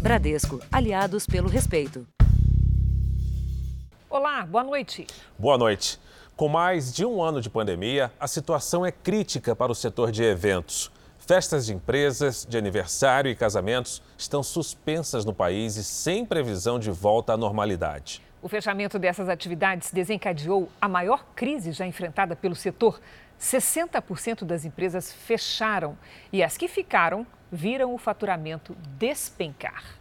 Bradesco, aliados pelo respeito. Olá, boa noite. Boa noite. Com mais de um ano de pandemia, a situação é crítica para o setor de eventos. Festas de empresas, de aniversário e casamentos estão suspensas no país e sem previsão de volta à normalidade. O fechamento dessas atividades desencadeou a maior crise já enfrentada pelo setor. 60% das empresas fecharam e as que ficaram viram o faturamento despencar.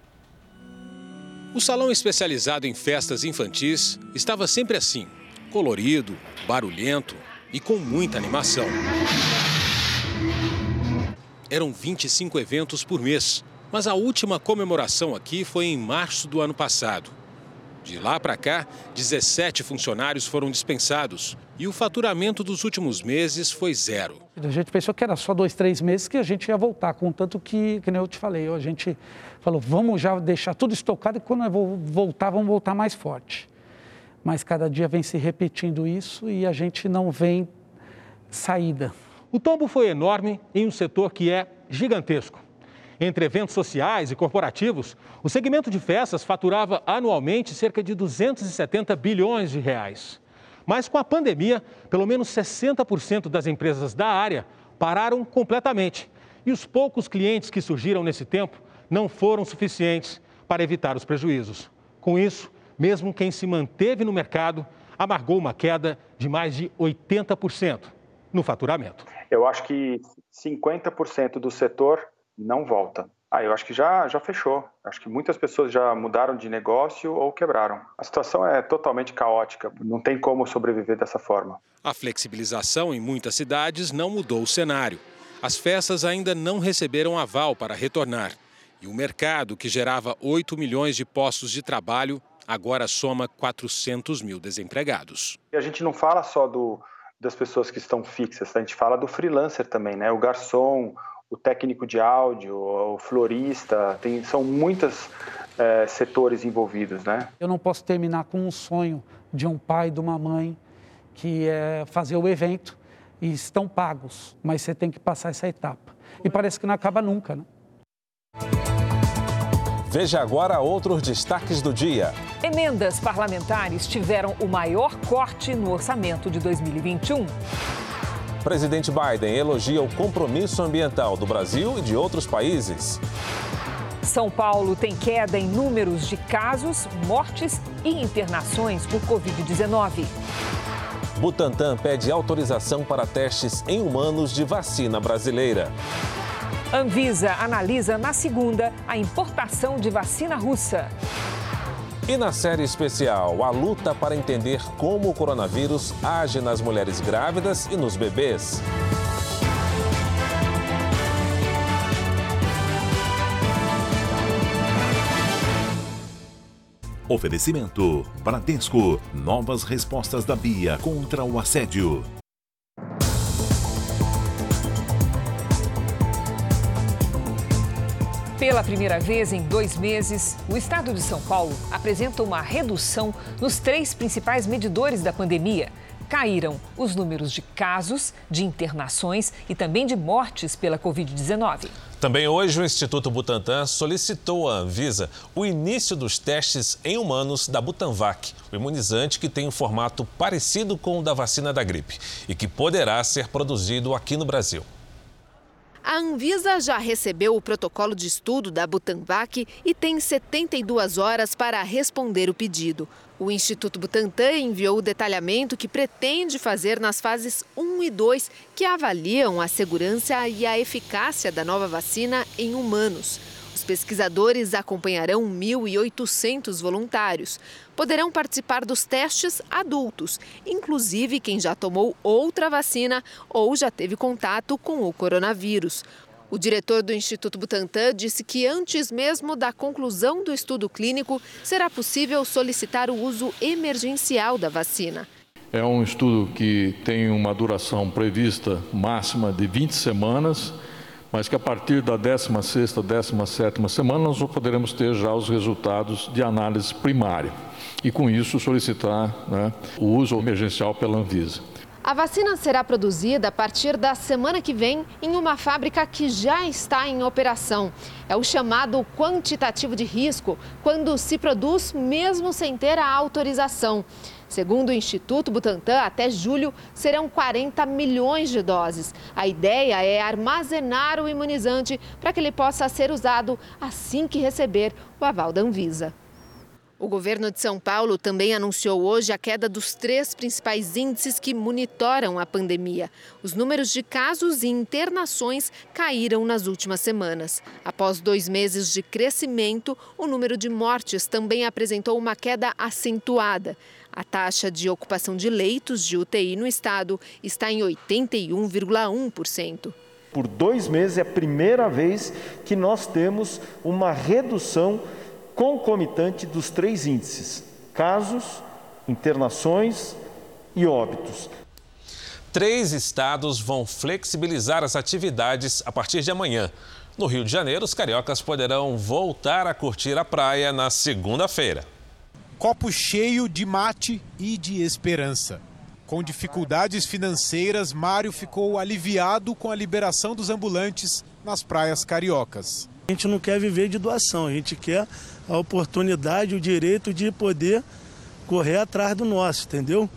O salão especializado em festas infantis estava sempre assim: colorido, barulhento e com muita animação. Eram 25 eventos por mês, mas a última comemoração aqui foi em março do ano passado. De lá para cá, 17 funcionários foram dispensados e o faturamento dos últimos meses foi zero. A gente pensou que era só dois, três meses que a gente ia voltar, contanto que, que nem eu te falei, a gente falou, vamos já deixar tudo estocado e quando eu voltar, vamos voltar mais forte. Mas cada dia vem se repetindo isso e a gente não vem saída. O tombo foi enorme em um setor que é gigantesco. Entre eventos sociais e corporativos, o segmento de festas faturava anualmente cerca de 270 bilhões de reais. Mas com a pandemia, pelo menos 60% das empresas da área pararam completamente. E os poucos clientes que surgiram nesse tempo não foram suficientes para evitar os prejuízos. Com isso, mesmo quem se manteve no mercado amargou uma queda de mais de 80% no faturamento. Eu acho que 50% do setor não volta. Ah, eu acho que já, já fechou. Acho que muitas pessoas já mudaram de negócio ou quebraram. A situação é totalmente caótica, não tem como sobreviver dessa forma. A flexibilização em muitas cidades não mudou o cenário. As festas ainda não receberam aval para retornar. E o mercado, que gerava 8 milhões de postos de trabalho, agora soma 400 mil desempregados. E a gente não fala só do, das pessoas que estão fixas, a gente fala do freelancer também, né? O garçom, o técnico de áudio, o florista, tem, são muitos é, setores envolvidos, né? Eu não posso terminar com um sonho de um pai, de uma mãe, que é fazer o evento e estão pagos, mas você tem que passar essa etapa. E parece que não acaba nunca, né? Veja agora outros destaques do dia. Emendas parlamentares tiveram o maior corte no orçamento de 2021. Presidente Biden elogia o compromisso ambiental do Brasil e de outros países. São Paulo tem queda em números de casos, mortes e internações por Covid-19. Butantan pede autorização para testes em humanos de vacina brasileira. Anvisa analisa na segunda a importação de vacina russa. E na série especial, a luta para entender como o coronavírus age nas mulheres grávidas e nos bebês. Oferecimento: Bradesco. Novas respostas da Bia contra o assédio. Pela primeira vez em dois meses, o estado de São Paulo apresenta uma redução nos três principais medidores da pandemia. Caíram os números de casos, de internações e também de mortes pela Covid-19. Também hoje o Instituto Butantan solicitou à Anvisa o início dos testes em humanos da Butanvac, o imunizante que tem um formato parecido com o da vacina da gripe e que poderá ser produzido aqui no Brasil. A Anvisa já recebeu o protocolo de estudo da Butanvac e tem 72 horas para responder o pedido. O Instituto Butantan enviou o detalhamento que pretende fazer nas fases 1 e 2, que avaliam a segurança e a eficácia da nova vacina em humanos. Pesquisadores acompanharão 1.800 voluntários. Poderão participar dos testes adultos, inclusive quem já tomou outra vacina ou já teve contato com o coronavírus. O diretor do Instituto Butantan disse que antes mesmo da conclusão do estudo clínico, será possível solicitar o uso emergencial da vacina. É um estudo que tem uma duração prevista máxima de 20 semanas mas que a partir da 16ª, 17ª semana nós poderemos ter já os resultados de análise primária e com isso solicitar né, o uso emergencial pela Anvisa. A vacina será produzida a partir da semana que vem em uma fábrica que já está em operação. É o chamado quantitativo de risco, quando se produz mesmo sem ter a autorização. Segundo o Instituto Butantan, até julho serão 40 milhões de doses. A ideia é armazenar o imunizante para que ele possa ser usado assim que receber o aval da Anvisa. O governo de São Paulo também anunciou hoje a queda dos três principais índices que monitoram a pandemia. Os números de casos e internações caíram nas últimas semanas. Após dois meses de crescimento, o número de mortes também apresentou uma queda acentuada. A taxa de ocupação de leitos de UTI no estado está em 81,1%. Por dois meses é a primeira vez que nós temos uma redução concomitante dos três índices: casos, internações e óbitos. Três estados vão flexibilizar as atividades a partir de amanhã. No Rio de Janeiro, os cariocas poderão voltar a curtir a praia na segunda-feira. Copo cheio de mate e de esperança. Com dificuldades financeiras, Mário ficou aliviado com a liberação dos ambulantes nas praias cariocas. A gente não quer viver de doação, a gente quer a oportunidade, o direito de poder correr atrás do nosso, entendeu?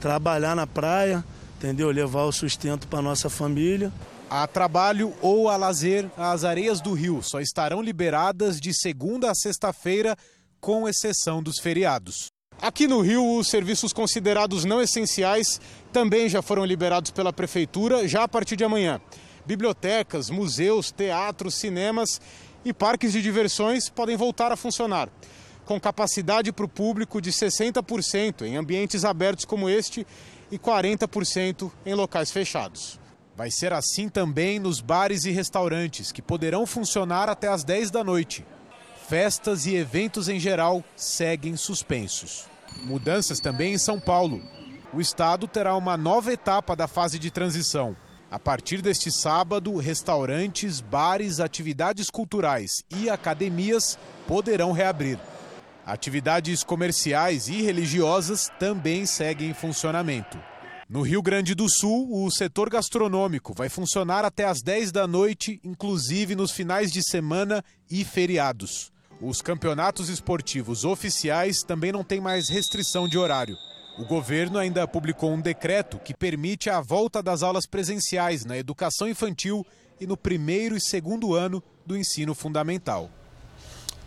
Trabalhar na praia, entendeu? Levar o sustento para nossa família. A trabalho ou a lazer, as areias do rio só estarão liberadas de segunda a sexta-feira, com exceção dos feriados. Aqui no Rio, os serviços considerados não essenciais também já foram liberados pela prefeitura já a partir de amanhã. Bibliotecas, museus, teatros, cinemas e parques de diversões podem voltar a funcionar, com capacidade para o público de 60% em ambientes abertos como este e 40% em locais fechados. Vai ser assim também nos bares e restaurantes, que poderão funcionar até às 10 da noite. Festas e eventos em geral seguem suspensos. Mudanças também em São Paulo. O estado terá uma nova etapa da fase de transição. A partir deste sábado, restaurantes, bares, atividades culturais e academias poderão reabrir. Atividades comerciais e religiosas também seguem em funcionamento. No Rio Grande do Sul, o setor gastronômico vai funcionar até às 10 da noite, inclusive nos finais de semana e feriados. Os campeonatos esportivos oficiais também não têm mais restrição de horário. O governo ainda publicou um decreto que permite a volta das aulas presenciais na educação infantil e no primeiro e segundo ano do ensino fundamental.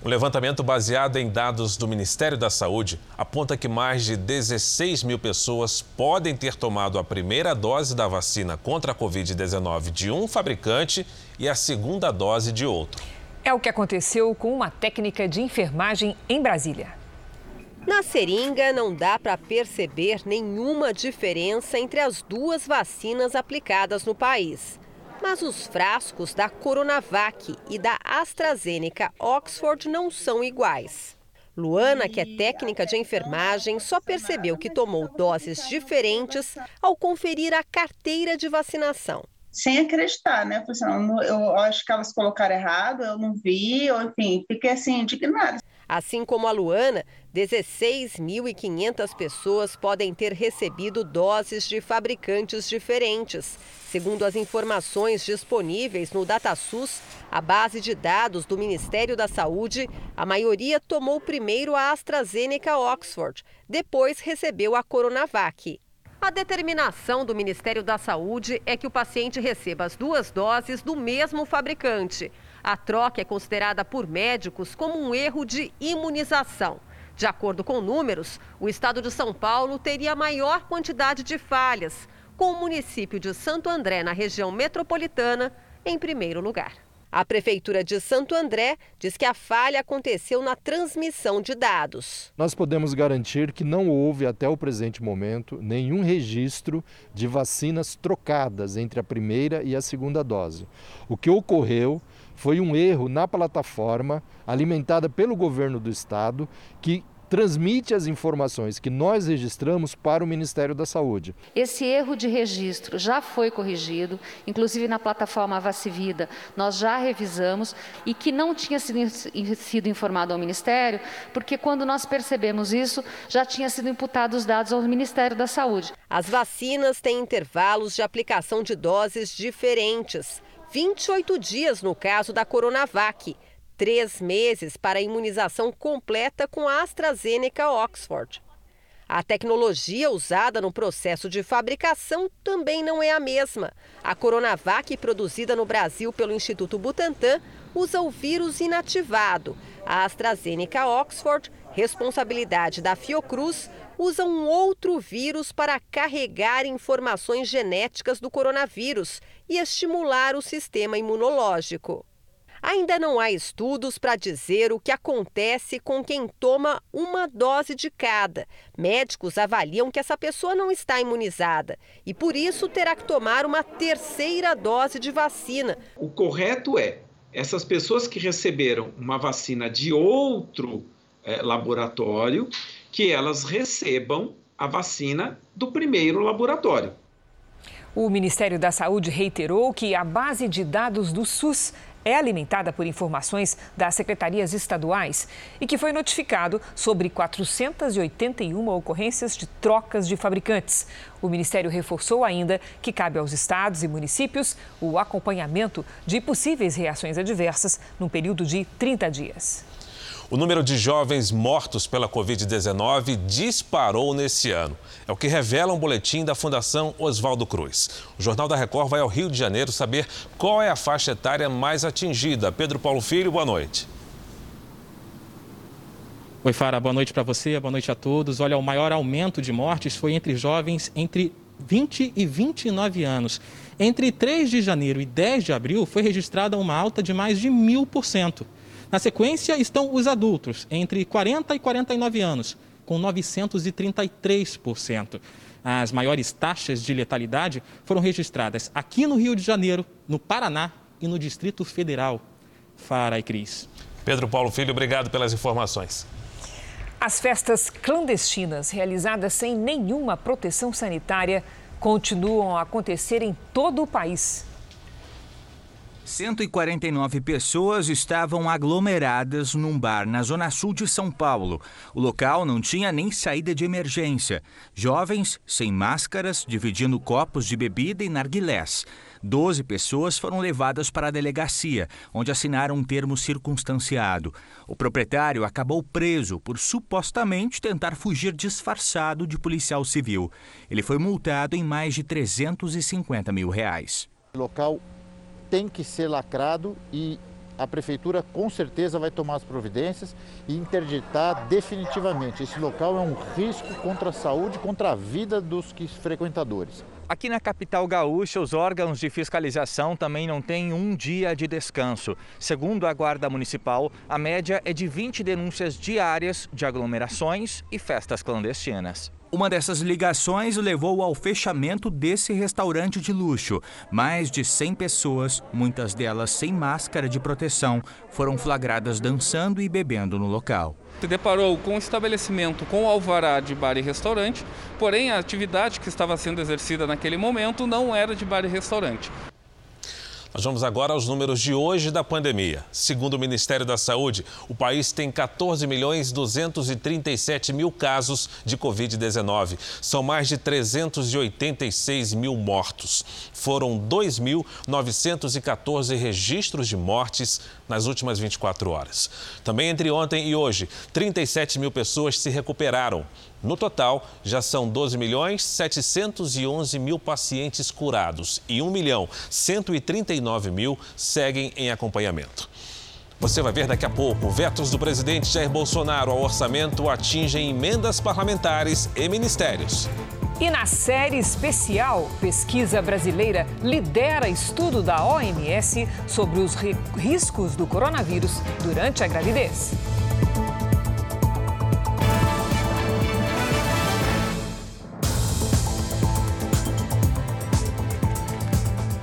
Um levantamento baseado em dados do Ministério da Saúde aponta que mais de 16 mil pessoas podem ter tomado a primeira dose da vacina contra a Covid-19 de um fabricante e a segunda dose de outro. É o que aconteceu com uma técnica de enfermagem em Brasília. Na seringa, não dá para perceber nenhuma diferença entre as duas vacinas aplicadas no país. Mas os frascos da Coronavac e da AstraZeneca Oxford não são iguais. Luana, que é técnica de enfermagem, só percebeu que tomou doses diferentes ao conferir a carteira de vacinação sem acreditar, né? Assim, eu acho que elas colocaram errado, eu não vi, ou, enfim, fiquei assim, indignada. Assim como a Luana, 16.500 pessoas podem ter recebido doses de fabricantes diferentes. Segundo as informações disponíveis no DataSUS, a base de dados do Ministério da Saúde, a maioria tomou primeiro a AstraZeneca Oxford, depois recebeu a Coronavac. A determinação do Ministério da Saúde é que o paciente receba as duas doses do mesmo fabricante. A troca é considerada por médicos como um erro de imunização. De acordo com números, o estado de São Paulo teria a maior quantidade de falhas, com o município de Santo André, na região metropolitana, em primeiro lugar. A Prefeitura de Santo André diz que a falha aconteceu na transmissão de dados. Nós podemos garantir que não houve, até o presente momento, nenhum registro de vacinas trocadas entre a primeira e a segunda dose. O que ocorreu foi um erro na plataforma alimentada pelo governo do estado que transmite as informações que nós registramos para o Ministério da Saúde. Esse erro de registro já foi corrigido, inclusive na plataforma Vacivida, nós já revisamos e que não tinha sido, sido informado ao Ministério, porque quando nós percebemos isso, já tinha sido imputado os dados ao Ministério da Saúde. As vacinas têm intervalos de aplicação de doses diferentes. 28 dias no caso da Coronavac, três meses para a imunização completa com a AstraZeneca Oxford. A tecnologia usada no processo de fabricação também não é a mesma. A Coronavac, produzida no Brasil pelo Instituto Butantan, usa o vírus inativado. A AstraZeneca Oxford, responsabilidade da Fiocruz, usa um outro vírus para carregar informações genéticas do coronavírus e estimular o sistema imunológico. Ainda não há estudos para dizer o que acontece com quem toma uma dose de cada. Médicos avaliam que essa pessoa não está imunizada e, por isso, terá que tomar uma terceira dose de vacina. O correto é essas pessoas que receberam uma vacina de outro é, laboratório, que elas recebam a vacina do primeiro laboratório. O Ministério da Saúde reiterou que a base de dados do SUS é alimentada por informações das secretarias estaduais e que foi notificado sobre 481 ocorrências de trocas de fabricantes. O Ministério reforçou ainda que cabe aos estados e municípios o acompanhamento de possíveis reações adversas num período de 30 dias. O número de jovens mortos pela Covid-19 disparou nesse ano. É o que revela um boletim da Fundação Oswaldo Cruz. O Jornal da Record vai ao Rio de Janeiro saber qual é a faixa etária mais atingida. Pedro Paulo Filho, boa noite. Oi, Fara, boa noite para você, boa noite a todos. Olha, o maior aumento de mortes foi entre jovens entre 20 e 29 anos. Entre 3 de janeiro e 10 de abril foi registrada uma alta de mais de mil por cento. Na sequência estão os adultos, entre 40 e 49 anos, com 933%. As maiores taxas de letalidade foram registradas aqui no Rio de Janeiro, no Paraná e no Distrito Federal. Fara e Cris. Pedro Paulo Filho, obrigado pelas informações. As festas clandestinas realizadas sem nenhuma proteção sanitária continuam a acontecer em todo o país. 149 pessoas estavam aglomeradas num bar na zona sul de São Paulo. O local não tinha nem saída de emergência. Jovens, sem máscaras, dividindo copos de bebida e narguilés. Doze pessoas foram levadas para a delegacia, onde assinaram um termo circunstanciado. O proprietário acabou preso por supostamente tentar fugir disfarçado de policial civil. Ele foi multado em mais de 350 mil reais. Local tem que ser lacrado e a prefeitura com certeza vai tomar as providências e interditar definitivamente. Esse local é um risco contra a saúde, contra a vida dos frequentadores. Aqui na capital gaúcha, os órgãos de fiscalização também não têm um dia de descanso. Segundo a Guarda Municipal, a média é de 20 denúncias diárias de aglomerações e festas clandestinas. Uma dessas ligações levou ao fechamento desse restaurante de luxo. Mais de 100 pessoas, muitas delas sem máscara de proteção, foram flagradas dançando e bebendo no local. Se deparou com o estabelecimento com alvará de bar e restaurante, porém a atividade que estava sendo exercida naquele momento não era de bar e restaurante. Nós vamos agora aos números de hoje da pandemia. Segundo o Ministério da Saúde, o país tem 14 milhões 237 mil casos de Covid-19. São mais de 386 mil mortos. Foram 2.914 registros de mortes nas últimas 24 horas. Também entre ontem e hoje, 37 mil pessoas se recuperaram. No total, já são 12 milhões 711 mil pacientes curados e 1 milhão 139 mil seguem em acompanhamento. Você vai ver daqui a pouco. Vetos do presidente Jair Bolsonaro ao orçamento atingem emendas parlamentares e ministérios. E na série especial, pesquisa brasileira lidera estudo da OMS sobre os riscos do coronavírus durante a gravidez.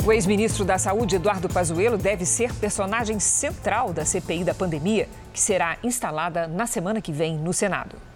O ex-ministro da Saúde, Eduardo Pazuello, deve ser personagem central da CPI da pandemia, que será instalada na semana que vem no Senado.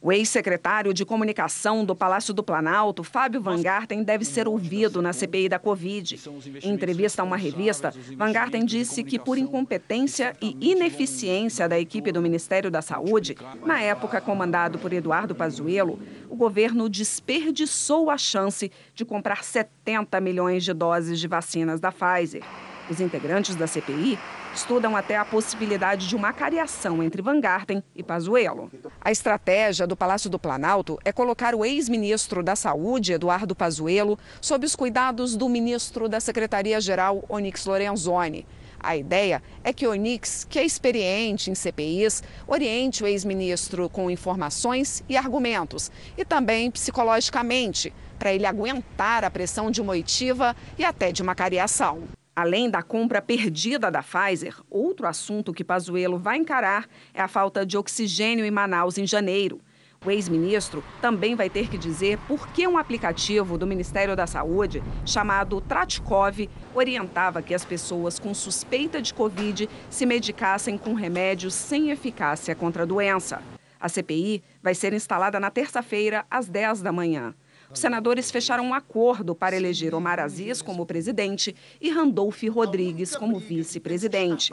O ex-secretário de comunicação do Palácio do Planalto, Fábio Van Garten, deve ser ouvido na CPI da Covid. Em entrevista a uma revista, Van Garten disse que, por incompetência e ineficiência da equipe do Ministério da Saúde, na época comandado por Eduardo Pazuello, o governo desperdiçou a chance de comprar 70 milhões de doses de vacinas da Pfizer. Os integrantes da CPI estudam até a possibilidade de uma cariação entre Van Garten e Pazuello. A estratégia do Palácio do Planalto é colocar o ex-ministro da Saúde, Eduardo Pazuello, sob os cuidados do ministro da Secretaria-Geral, Onyx Lorenzoni. A ideia é que Onix, que é experiente em CPIs, oriente o ex-ministro com informações e argumentos, e também psicologicamente, para ele aguentar a pressão de uma oitiva e até de uma cariação. Além da compra perdida da Pfizer, outro assunto que Pazuello vai encarar é a falta de oxigênio em Manaus em janeiro. O ex-ministro também vai ter que dizer por que um aplicativo do Ministério da Saúde, chamado Tratkov, orientava que as pessoas com suspeita de Covid se medicassem com remédios sem eficácia contra a doença. A CPI vai ser instalada na terça-feira, às 10 da manhã. Os senadores fecharam um acordo para eleger Omar Aziz como presidente e Randolph Rodrigues como vice-presidente.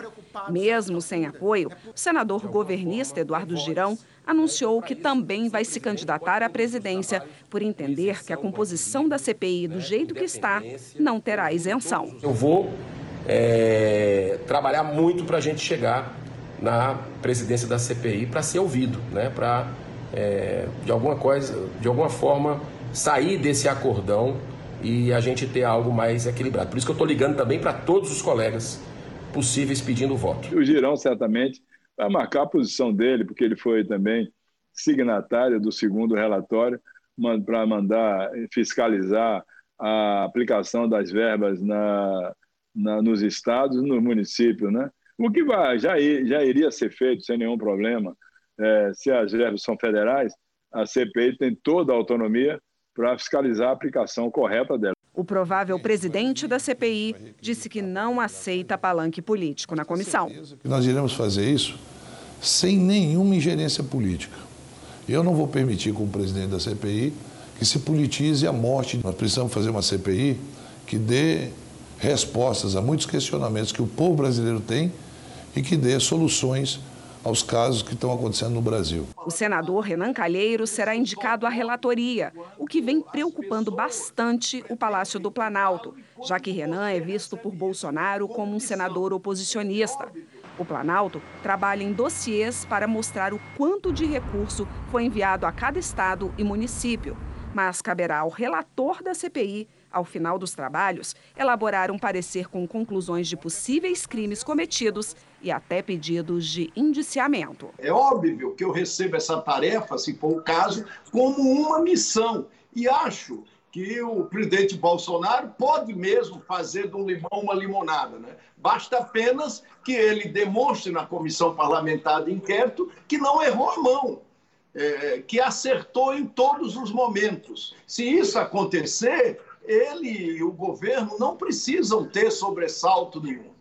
Mesmo sem apoio, o senador governista Eduardo Girão anunciou que também vai se candidatar à presidência por entender que a composição da CPI, do jeito que está, não terá isenção. Eu vou é, trabalhar muito para a gente chegar na presidência da CPI para ser ouvido, né? para, é, de alguma coisa, de alguma forma, sair desse acordão e a gente ter algo mais equilibrado. Por isso que eu estou ligando também para todos os colegas possíveis pedindo voto. O Girão certamente vai marcar a posição dele, porque ele foi também signatário do segundo relatório para mandar fiscalizar a aplicação das verbas na, na, nos estados nos municípios, né? O que vai, já, já iria ser feito sem nenhum problema. É, se as verbas são federais, a CPI tem toda a autonomia para fiscalizar a aplicação correta dela. O provável presidente da CPI disse que não aceita palanque político na comissão. Nós iremos fazer isso sem nenhuma ingerência política. Eu não vou permitir, como presidente da CPI, que se politize a morte. Nós precisamos fazer uma CPI que dê respostas a muitos questionamentos que o povo brasileiro tem e que dê soluções aos casos que estão acontecendo no Brasil. O senador Renan Calheiros será indicado à relatoria, o que vem preocupando bastante o Palácio do Planalto, já que Renan é visto por Bolsonaro como um senador oposicionista. O Planalto trabalha em dossiês para mostrar o quanto de recurso foi enviado a cada estado e município, mas caberá ao relator da CPI ao final dos trabalhos, elaborar um parecer com conclusões de possíveis crimes cometidos e até pedidos de indiciamento. É óbvio que eu recebo essa tarefa, se for o caso, como uma missão. E acho que o presidente Bolsonaro pode mesmo fazer de um limão uma limonada. Né? Basta apenas que ele demonstre na comissão parlamentar de inquérito que não errou a mão. É, que acertou em todos os momentos. Se isso acontecer, ele e o governo não precisam ter sobressalto nenhum.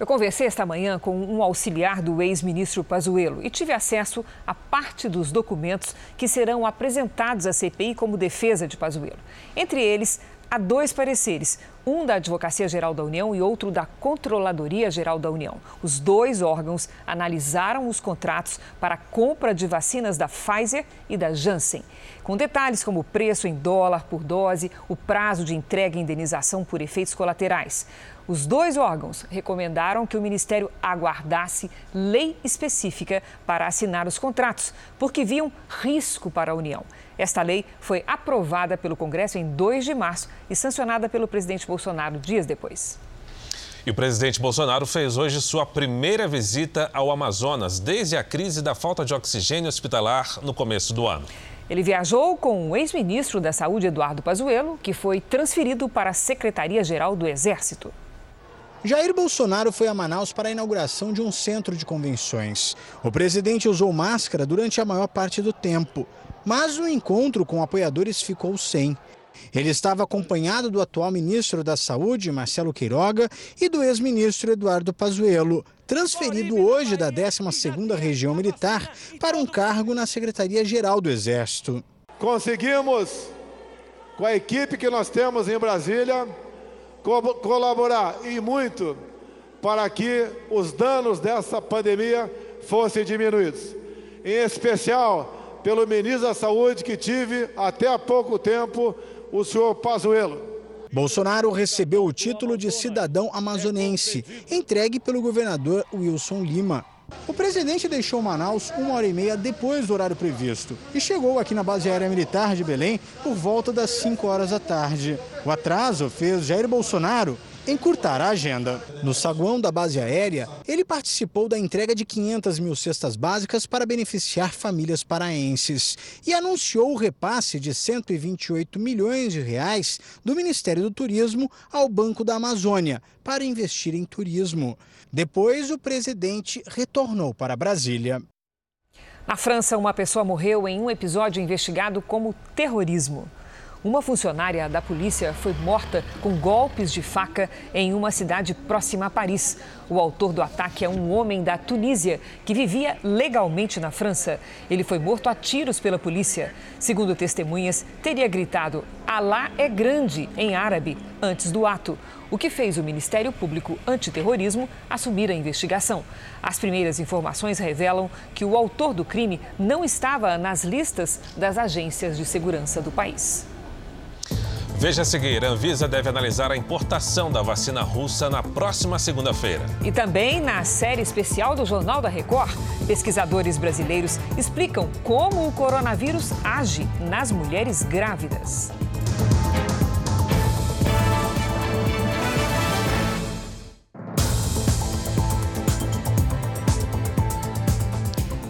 Eu conversei esta manhã com um auxiliar do ex-ministro Pazuello e tive acesso a parte dos documentos que serão apresentados à CPI como defesa de Pazuello. Entre eles, há dois pareceres, um da Advocacia Geral da União e outro da Controladoria Geral da União. Os dois órgãos analisaram os contratos para a compra de vacinas da Pfizer e da Janssen, com detalhes como o preço em dólar por dose, o prazo de entrega e indenização por efeitos colaterais. Os dois órgãos recomendaram que o Ministério aguardasse lei específica para assinar os contratos, porque viam risco para a União. Esta lei foi aprovada pelo Congresso em 2 de março e sancionada pelo presidente Bolsonaro dias depois. E o presidente Bolsonaro fez hoje sua primeira visita ao Amazonas desde a crise da falta de oxigênio hospitalar no começo do ano. Ele viajou com o ex-ministro da Saúde, Eduardo Pazuello, que foi transferido para a Secretaria-Geral do Exército. Jair Bolsonaro foi a Manaus para a inauguração de um centro de convenções. O presidente usou máscara durante a maior parte do tempo, mas o encontro com apoiadores ficou sem. Ele estava acompanhado do atual ministro da Saúde, Marcelo Queiroga, e do ex-ministro Eduardo Pazuello, transferido hoje da 12ª Região Militar para um cargo na Secretaria-Geral do Exército. Conseguimos, com a equipe que nós temos em Brasília, co colaborar e muito para que os danos dessa pandemia fossem diminuídos. Em especial pelo ministro da Saúde que tive até há pouco tempo, o senhor Pazuello. Bolsonaro recebeu o título de cidadão amazonense, entregue pelo governador Wilson Lima. O presidente deixou Manaus uma hora e meia depois do horário previsto e chegou aqui na base aérea militar de Belém por volta das 5 horas da tarde. O atraso fez Jair Bolsonaro encurtar a agenda. No saguão da base aérea, ele participou da entrega de 500 mil cestas básicas para beneficiar famílias paraenses e anunciou o repasse de 128 milhões de reais do Ministério do Turismo ao Banco da Amazônia para investir em turismo. Depois, o presidente retornou para Brasília. Na França, uma pessoa morreu em um episódio investigado como terrorismo. Uma funcionária da polícia foi morta com golpes de faca em uma cidade próxima a Paris. O autor do ataque é um homem da Tunísia que vivia legalmente na França. Ele foi morto a tiros pela polícia. Segundo testemunhas, teria gritado Alá é grande em árabe antes do ato, o que fez o Ministério Público Antiterrorismo assumir a investigação. As primeiras informações revelam que o autor do crime não estava nas listas das agências de segurança do país. Veja a seguir: a Anvisa deve analisar a importação da vacina russa na próxima segunda-feira. E também na série especial do Jornal da Record, pesquisadores brasileiros explicam como o coronavírus age nas mulheres grávidas.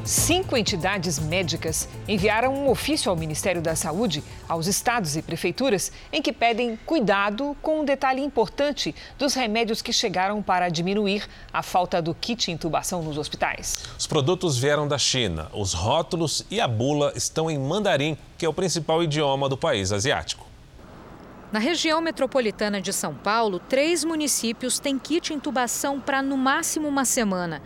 Cinco entidades médicas enviaram um ofício ao Ministério da Saúde, aos estados e prefeituras, em que pedem cuidado com um detalhe importante dos remédios que chegaram para diminuir a falta do kit intubação nos hospitais. Os produtos vieram da China. Os rótulos e a bula estão em mandarim, que é o principal idioma do país asiático. Na região metropolitana de São Paulo, três municípios têm kit intubação para no máximo uma semana.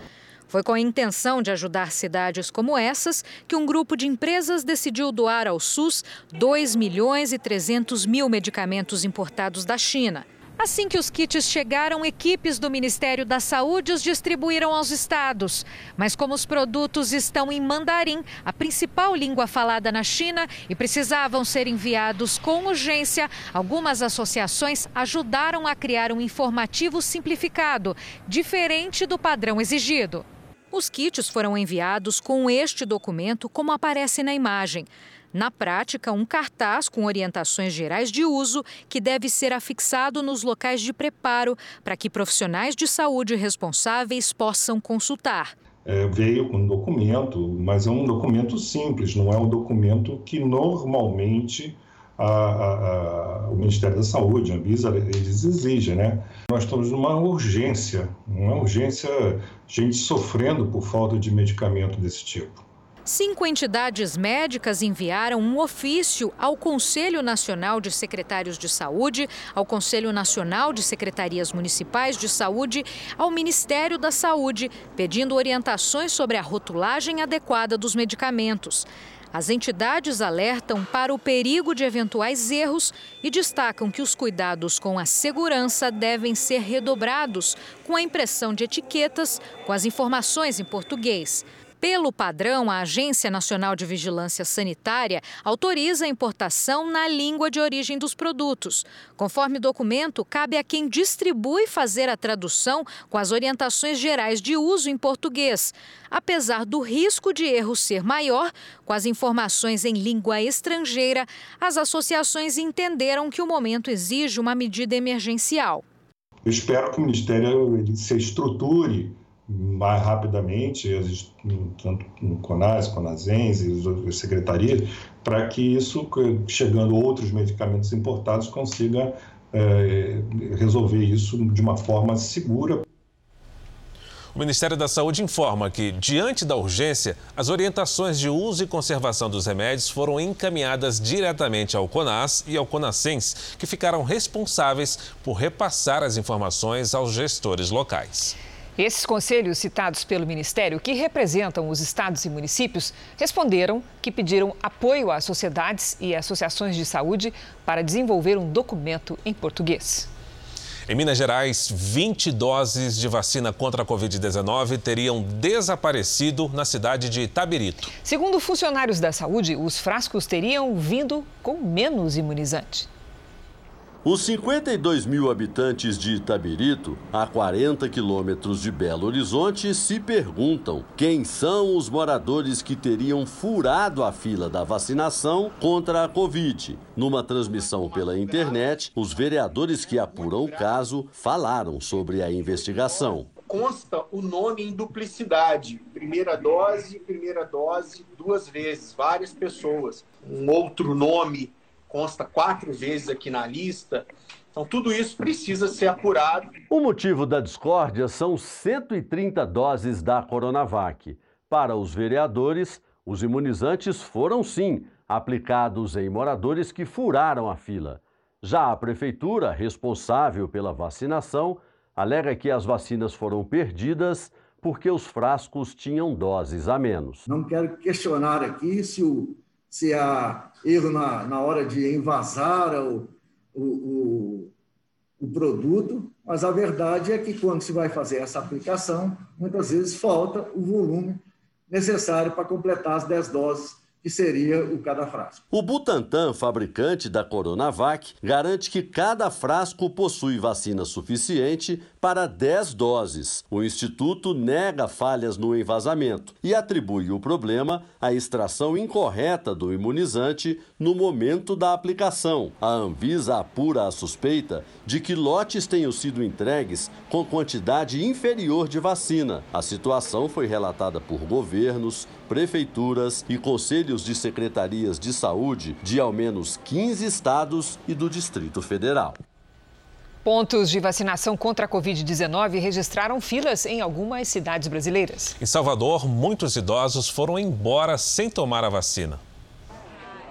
Foi com a intenção de ajudar cidades como essas que um grupo de empresas decidiu doar ao SUS 2 milhões e 300 mil medicamentos importados da China. Assim que os kits chegaram, equipes do Ministério da Saúde os distribuíram aos estados. Mas como os produtos estão em mandarim, a principal língua falada na China, e precisavam ser enviados com urgência, algumas associações ajudaram a criar um informativo simplificado, diferente do padrão exigido. Os kits foram enviados com este documento, como aparece na imagem. Na prática, um cartaz com orientações gerais de uso que deve ser afixado nos locais de preparo para que profissionais de saúde responsáveis possam consultar. É, veio com um documento, mas é um documento simples, não é um documento que normalmente a, a, o Ministério da Saúde, a Anvisa, eles exigem, né? Nós estamos numa urgência, uma urgência, gente sofrendo por falta de medicamento desse tipo. Cinco entidades médicas enviaram um ofício ao Conselho Nacional de Secretários de Saúde, ao Conselho Nacional de Secretarias Municipais de Saúde, ao Ministério da Saúde, pedindo orientações sobre a rotulagem adequada dos medicamentos. As entidades alertam para o perigo de eventuais erros e destacam que os cuidados com a segurança devem ser redobrados com a impressão de etiquetas com as informações em português. Pelo padrão, a Agência Nacional de Vigilância Sanitária autoriza a importação na língua de origem dos produtos. Conforme documento, cabe a quem distribui fazer a tradução com as orientações gerais de uso em português. Apesar do risco de erro ser maior, com as informações em língua estrangeira, as associações entenderam que o momento exige uma medida emergencial. Eu espero que o Ministério se estruture mais rapidamente, tanto no CONAS, CONASENS e as secretarias, para que isso, chegando outros medicamentos importados, consiga é, resolver isso de uma forma segura. O Ministério da Saúde informa que, diante da urgência, as orientações de uso e conservação dos remédios foram encaminhadas diretamente ao CONAS e ao CONASENS, que ficaram responsáveis por repassar as informações aos gestores locais. Esses conselhos citados pelo Ministério, que representam os estados e municípios, responderam que pediram apoio às sociedades e associações de saúde para desenvolver um documento em português. Em Minas Gerais, 20 doses de vacina contra a Covid-19 teriam desaparecido na cidade de Itabirito. Segundo funcionários da saúde, os frascos teriam vindo com menos imunizante. Os 52 mil habitantes de Itabirito, a 40 quilômetros de Belo Horizonte, se perguntam quem são os moradores que teriam furado a fila da vacinação contra a Covid. Numa transmissão pela internet, os vereadores que apuram o caso falaram sobre a investigação consta o nome em duplicidade. Primeira dose, primeira dose, duas vezes, várias pessoas. Um outro nome consta quatro vezes aqui na lista. Então, tudo isso precisa ser apurado. O motivo da discórdia são 130 doses da Coronavac. Para os vereadores, os imunizantes foram sim aplicados em moradores que furaram a fila. Já a prefeitura, responsável pela vacinação, alega que as vacinas foram perdidas porque os frascos tinham doses a menos. Não quero questionar aqui se o se há erro na, na hora de envasar o, o, o, o produto, mas a verdade é que quando se vai fazer essa aplicação, muitas vezes falta o volume necessário para completar as 10 doses que seria o cada frasco. O Butantan, fabricante da Coronavac, garante que cada frasco possui vacina suficiente para 10 doses. O instituto nega falhas no envasamento e atribui o problema à extração incorreta do imunizante no momento da aplicação. A Anvisa apura a suspeita de que lotes tenham sido entregues com quantidade inferior de vacina. A situação foi relatada por governos, prefeituras e conselhos de secretarias de saúde de ao menos 15 estados e do Distrito Federal. Pontos de vacinação contra a Covid-19 registraram filas em algumas cidades brasileiras. Em Salvador, muitos idosos foram embora sem tomar a vacina.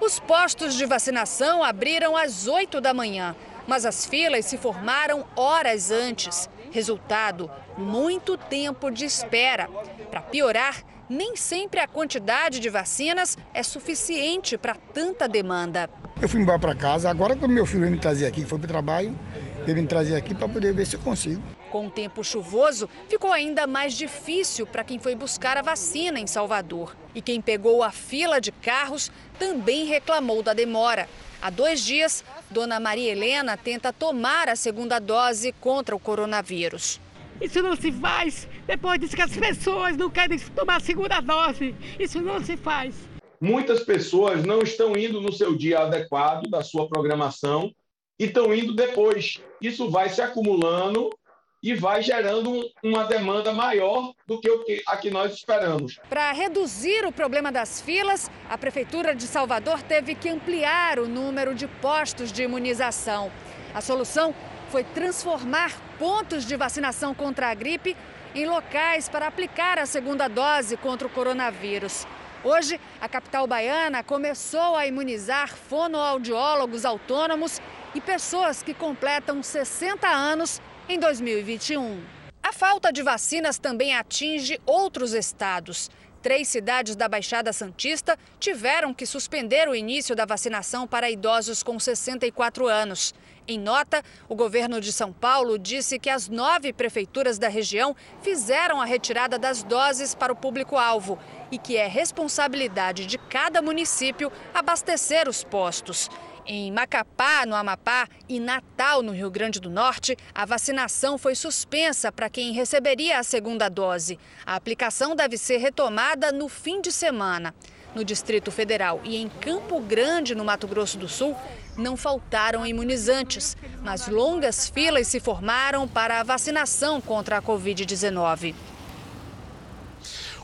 Os postos de vacinação abriram às 8 da manhã, mas as filas se formaram horas antes. Resultado: muito tempo de espera. Para piorar, nem sempre a quantidade de vacinas é suficiente para tanta demanda. Eu fui embora para casa, agora quando meu filho me trazer aqui, foi para o trabalho, ele me trazer aqui para poder ver se eu consigo. Com o tempo chuvoso, ficou ainda mais difícil para quem foi buscar a vacina em Salvador. E quem pegou a fila de carros também reclamou da demora. Há dois dias, Dona Maria Helena tenta tomar a segunda dose contra o coronavírus. Isso não se faz depois diz que as pessoas não querem tomar a segunda dose. Isso não se faz. Muitas pessoas não estão indo no seu dia adequado da sua programação e estão indo depois. Isso vai se acumulando e vai gerando uma demanda maior do que a que nós esperamos. Para reduzir o problema das filas, a Prefeitura de Salvador teve que ampliar o número de postos de imunização. A solução foi transformar pontos de vacinação contra a gripe em locais para aplicar a segunda dose contra o coronavírus. Hoje, a capital baiana começou a imunizar fonoaudiólogos autônomos e pessoas que completam 60 anos em 2021. A falta de vacinas também atinge outros estados. Três cidades da Baixada Santista tiveram que suspender o início da vacinação para idosos com 64 anos. Em nota, o governo de São Paulo disse que as nove prefeituras da região fizeram a retirada das doses para o público-alvo e que é responsabilidade de cada município abastecer os postos. Em Macapá, no Amapá, e Natal, no Rio Grande do Norte, a vacinação foi suspensa para quem receberia a segunda dose. A aplicação deve ser retomada no fim de semana. No Distrito Federal e em Campo Grande, no Mato Grosso do Sul, não faltaram imunizantes, mas longas filas se formaram para a vacinação contra a Covid-19.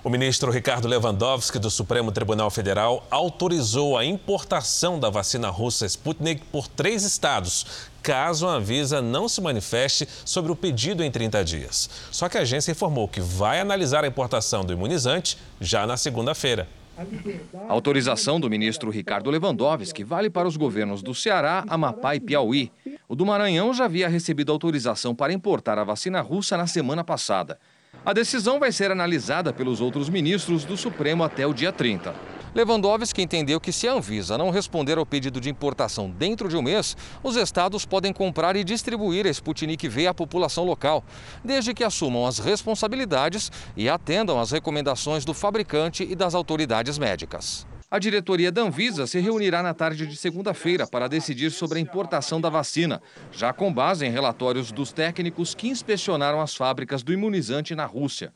O ministro Ricardo Lewandowski, do Supremo Tribunal Federal, autorizou a importação da vacina russa Sputnik por três estados, caso a Anvisa não se manifeste sobre o pedido em 30 dias. Só que a agência informou que vai analisar a importação do imunizante já na segunda-feira. A autorização do ministro Ricardo Lewandowski vale para os governos do Ceará, Amapá e Piauí. O do Maranhão já havia recebido autorização para importar a vacina russa na semana passada. A decisão vai ser analisada pelos outros ministros do Supremo até o dia 30. Lewandowski entendeu que se a Anvisa não responder ao pedido de importação dentro de um mês, os estados podem comprar e distribuir a Sputnik V à população local, desde que assumam as responsabilidades e atendam às recomendações do fabricante e das autoridades médicas. A diretoria da Anvisa se reunirá na tarde de segunda-feira para decidir sobre a importação da vacina, já com base em relatórios dos técnicos que inspecionaram as fábricas do imunizante na Rússia.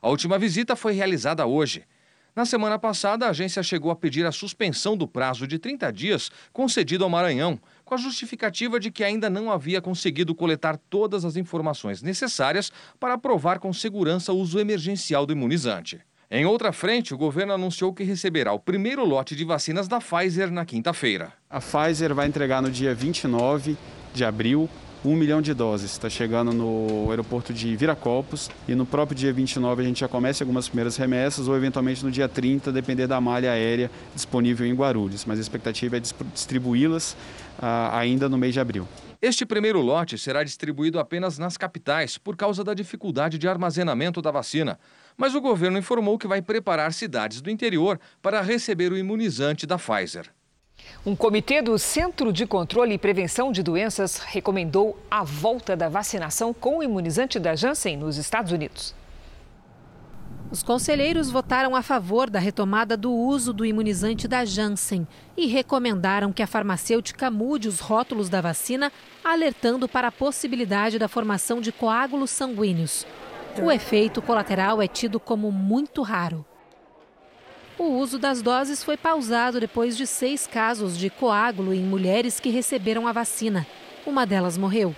A última visita foi realizada hoje. Na semana passada, a agência chegou a pedir a suspensão do prazo de 30 dias concedido ao Maranhão, com a justificativa de que ainda não havia conseguido coletar todas as informações necessárias para aprovar com segurança o uso emergencial do imunizante. Em outra frente, o governo anunciou que receberá o primeiro lote de vacinas da Pfizer na quinta-feira. A Pfizer vai entregar no dia 29 de abril um milhão de doses. Está chegando no aeroporto de Viracopos e no próprio dia 29 a gente já começa algumas primeiras remessas ou eventualmente no dia 30, depender da malha aérea disponível em Guarulhos. Mas a expectativa é distribuí-las uh, ainda no mês de abril. Este primeiro lote será distribuído apenas nas capitais por causa da dificuldade de armazenamento da vacina mas o governo informou que vai preparar cidades do interior para receber o imunizante da Pfizer. Um comitê do Centro de Controle e Prevenção de Doenças recomendou a volta da vacinação com o imunizante da Janssen nos Estados Unidos. Os conselheiros votaram a favor da retomada do uso do imunizante da Janssen e recomendaram que a farmacêutica mude os rótulos da vacina, alertando para a possibilidade da formação de coágulos sanguíneos. O efeito colateral é tido como muito raro. O uso das doses foi pausado depois de seis casos de coágulo em mulheres que receberam a vacina. Uma delas morreu.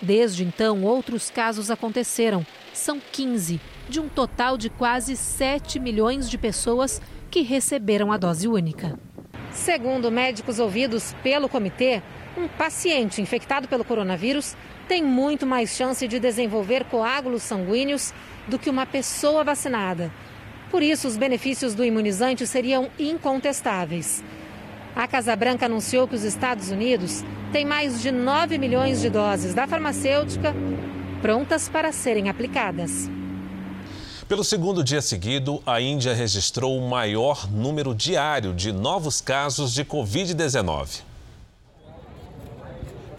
Desde então, outros casos aconteceram. São 15, de um total de quase 7 milhões de pessoas que receberam a dose única. Segundo médicos ouvidos pelo comitê, um paciente infectado pelo coronavírus tem muito mais chance de desenvolver coágulos sanguíneos do que uma pessoa vacinada. Por isso, os benefícios do imunizante seriam incontestáveis. A Casa Branca anunciou que os Estados Unidos têm mais de 9 milhões de doses da farmacêutica prontas para serem aplicadas. Pelo segundo dia seguido, a Índia registrou o maior número diário de novos casos de Covid-19.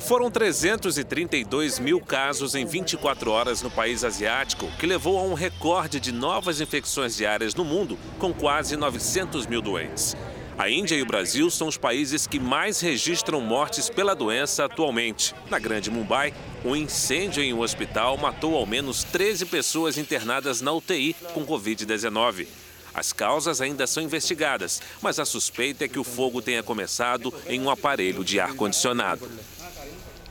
Foram 332 mil casos em 24 horas no país asiático, que levou a um recorde de novas infecções diárias no mundo, com quase 900 mil doentes. A Índia e o Brasil são os países que mais registram mortes pela doença atualmente. Na Grande Mumbai, um incêndio em um hospital matou ao menos 13 pessoas internadas na UTI com Covid-19. As causas ainda são investigadas, mas a suspeita é que o fogo tenha começado em um aparelho de ar-condicionado.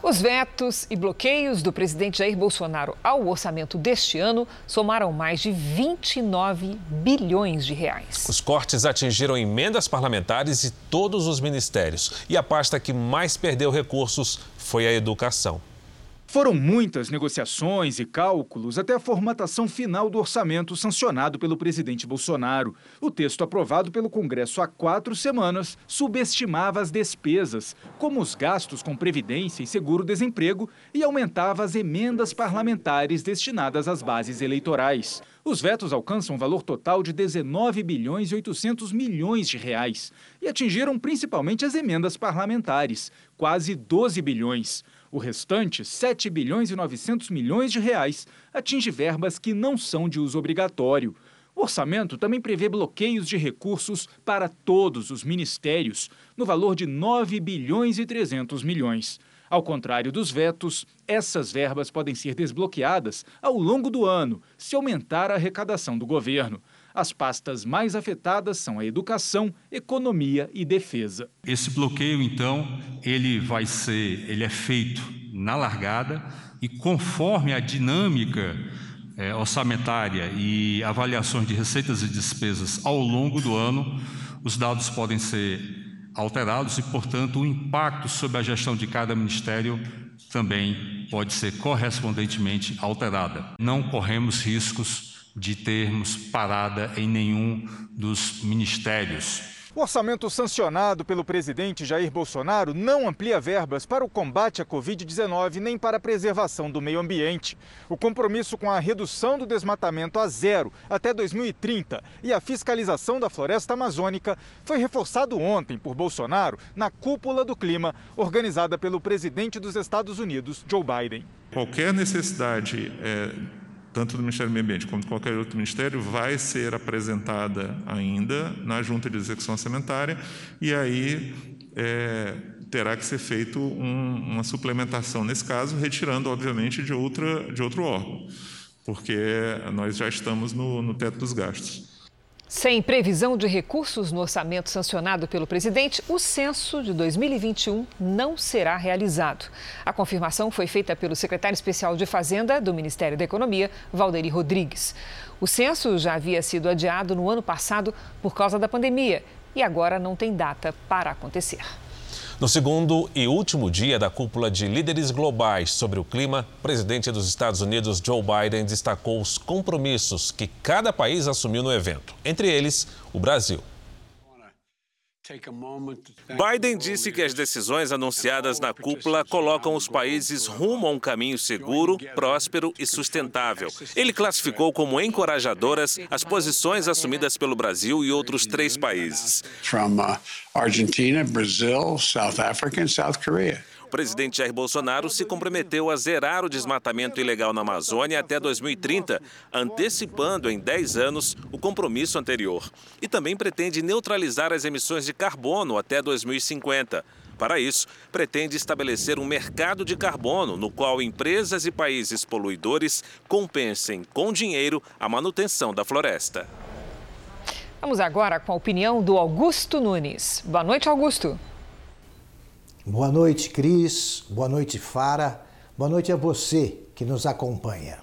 Os vetos e bloqueios do presidente Jair Bolsonaro ao orçamento deste ano somaram mais de 29 bilhões de reais. Os cortes atingiram emendas parlamentares e todos os ministérios. E a pasta que mais perdeu recursos foi a educação. Foram muitas negociações e cálculos até a formatação final do orçamento sancionado pelo presidente Bolsonaro. O texto aprovado pelo Congresso há quatro semanas subestimava as despesas, como os gastos com previdência e seguro-desemprego, e aumentava as emendas parlamentares destinadas às bases eleitorais. Os vetos alcançam um valor total de 19 bilhões e 800 milhões de reais e atingiram principalmente as emendas parlamentares, quase 12 bilhões. O restante, 7 bilhões e 900 milhões de reais, atinge verbas que não são de uso obrigatório. O orçamento também prevê bloqueios de recursos para todos os ministérios, no valor de 9 bilhões e 300 milhões. Ao contrário dos vetos, essas verbas podem ser desbloqueadas ao longo do ano, se aumentar a arrecadação do governo. As pastas mais afetadas são a educação, economia e defesa. Esse bloqueio, então, ele vai ser, ele é feito na largada e conforme a dinâmica é, orçamentária e avaliações de receitas e despesas ao longo do ano, os dados podem ser alterados e, portanto, o impacto sobre a gestão de cada ministério também pode ser correspondentemente alterada. Não corremos riscos de termos parada em nenhum dos ministérios. O orçamento sancionado pelo presidente Jair Bolsonaro não amplia verbas para o combate à Covid-19 nem para a preservação do meio ambiente. O compromisso com a redução do desmatamento a zero até 2030 e a fiscalização da floresta amazônica foi reforçado ontem por Bolsonaro na Cúpula do Clima, organizada pelo presidente dos Estados Unidos, Joe Biden. Qualquer necessidade. É tanto do Ministério do Meio Ambiente quanto qualquer outro ministério, vai ser apresentada ainda na Junta de Execução Orçamentária e aí é, terá que ser feito um, uma suplementação nesse caso, retirando, obviamente, de, outra, de outro órgão, porque nós já estamos no, no teto dos gastos. Sem previsão de recursos no orçamento sancionado pelo presidente, o censo de 2021 não será realizado. A confirmação foi feita pelo secretário especial de Fazenda do Ministério da Economia, Valderi Rodrigues. O censo já havia sido adiado no ano passado por causa da pandemia e agora não tem data para acontecer. No segundo e último dia da cúpula de líderes globais sobre o clima, o presidente dos Estados Unidos, Joe Biden, destacou os compromissos que cada país assumiu no evento, entre eles o Brasil. Biden disse que as decisões anunciadas na cúpula colocam os países rumo a um caminho seguro, próspero e sustentável. Ele classificou como encorajadoras as posições assumidas pelo Brasil e outros três países. Uh, Argentina, Brasil, South Africa e South Korea presidente Jair Bolsonaro se comprometeu a zerar o desmatamento ilegal na Amazônia até 2030, antecipando em 10 anos o compromisso anterior. E também pretende neutralizar as emissões de carbono até 2050. Para isso, pretende estabelecer um mercado de carbono no qual empresas e países poluidores compensem com dinheiro a manutenção da floresta. Vamos agora com a opinião do Augusto Nunes. Boa noite, Augusto. Boa noite, Cris. Boa noite, Fara. Boa noite a você que nos acompanha.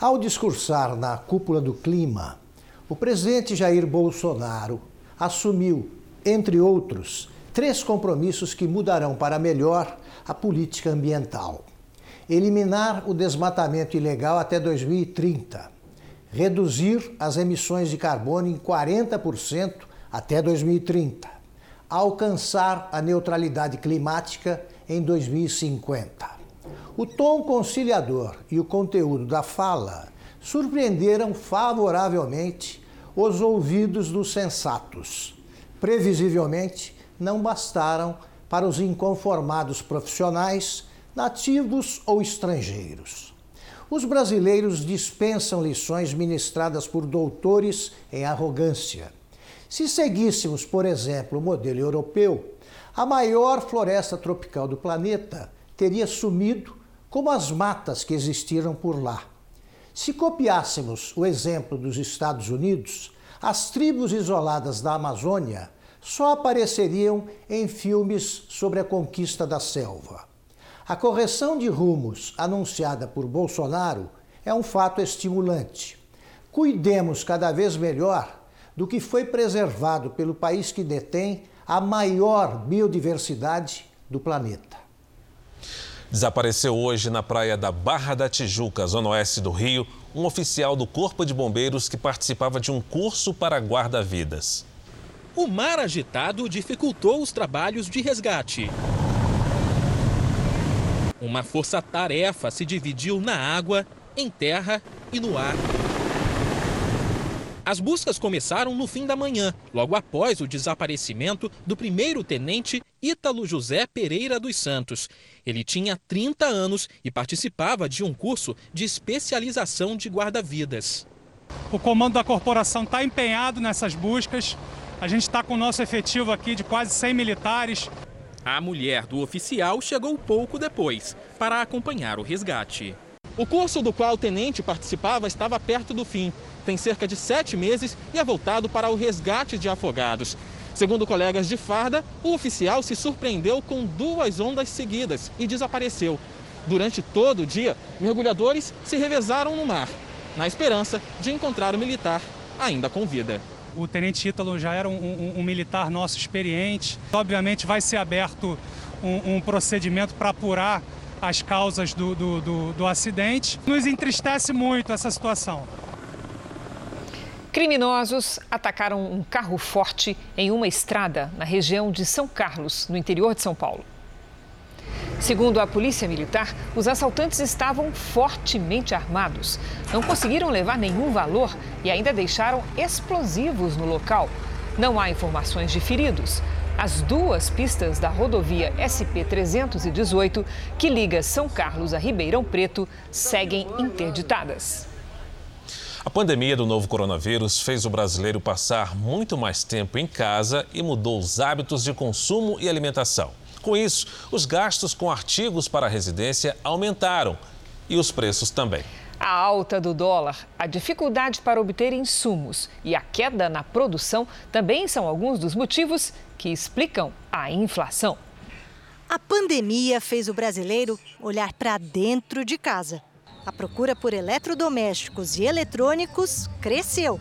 Ao discursar na cúpula do clima, o presidente Jair Bolsonaro assumiu, entre outros, três compromissos que mudarão para melhor a política ambiental: eliminar o desmatamento ilegal até 2030, reduzir as emissões de carbono em 40% até 2030 alcançar a neutralidade climática em 2050. O tom conciliador e o conteúdo da fala surpreenderam favoravelmente os ouvidos dos sensatos. Previsivelmente, não bastaram para os inconformados profissionais, nativos ou estrangeiros. Os brasileiros dispensam lições ministradas por doutores em arrogância se seguíssemos, por exemplo, o modelo europeu, a maior floresta tropical do planeta teria sumido como as matas que existiram por lá. Se copiássemos o exemplo dos Estados Unidos, as tribos isoladas da Amazônia só apareceriam em filmes sobre a conquista da selva. A correção de rumos anunciada por Bolsonaro é um fato estimulante. Cuidemos cada vez melhor do que foi preservado pelo país que detém a maior biodiversidade do planeta. Desapareceu hoje na praia da Barra da Tijuca, zona oeste do Rio, um oficial do Corpo de Bombeiros que participava de um curso para guarda-vidas. O mar agitado dificultou os trabalhos de resgate. Uma força-tarefa se dividiu na água, em terra e no ar. As buscas começaram no fim da manhã, logo após o desaparecimento do primeiro-tenente Ítalo José Pereira dos Santos. Ele tinha 30 anos e participava de um curso de especialização de guarda-vidas. O comando da corporação está empenhado nessas buscas. A gente está com o nosso efetivo aqui de quase 100 militares. A mulher do oficial chegou pouco depois para acompanhar o resgate. O curso do qual o tenente participava estava perto do fim. Tem cerca de sete meses e é voltado para o resgate de afogados. Segundo colegas de farda, o oficial se surpreendeu com duas ondas seguidas e desapareceu. Durante todo o dia, mergulhadores se revezaram no mar. na esperança de encontrar o militar ainda com vida. O tenente Ítalo já era um, um, um militar nosso experiente. Obviamente vai ser aberto um, um procedimento para apurar as causas do, do, do, do acidente. Nos entristece muito essa situação. Criminosos atacaram um carro forte em uma estrada na região de São Carlos, no interior de São Paulo. Segundo a Polícia Militar, os assaltantes estavam fortemente armados. Não conseguiram levar nenhum valor e ainda deixaram explosivos no local. Não há informações de feridos. As duas pistas da rodovia SP-318, que liga São Carlos a Ribeirão Preto, seguem interditadas. A pandemia do novo coronavírus fez o brasileiro passar muito mais tempo em casa e mudou os hábitos de consumo e alimentação. Com isso, os gastos com artigos para a residência aumentaram e os preços também. A alta do dólar, a dificuldade para obter insumos e a queda na produção também são alguns dos motivos que explicam a inflação. A pandemia fez o brasileiro olhar para dentro de casa. A procura por eletrodomésticos e eletrônicos cresceu.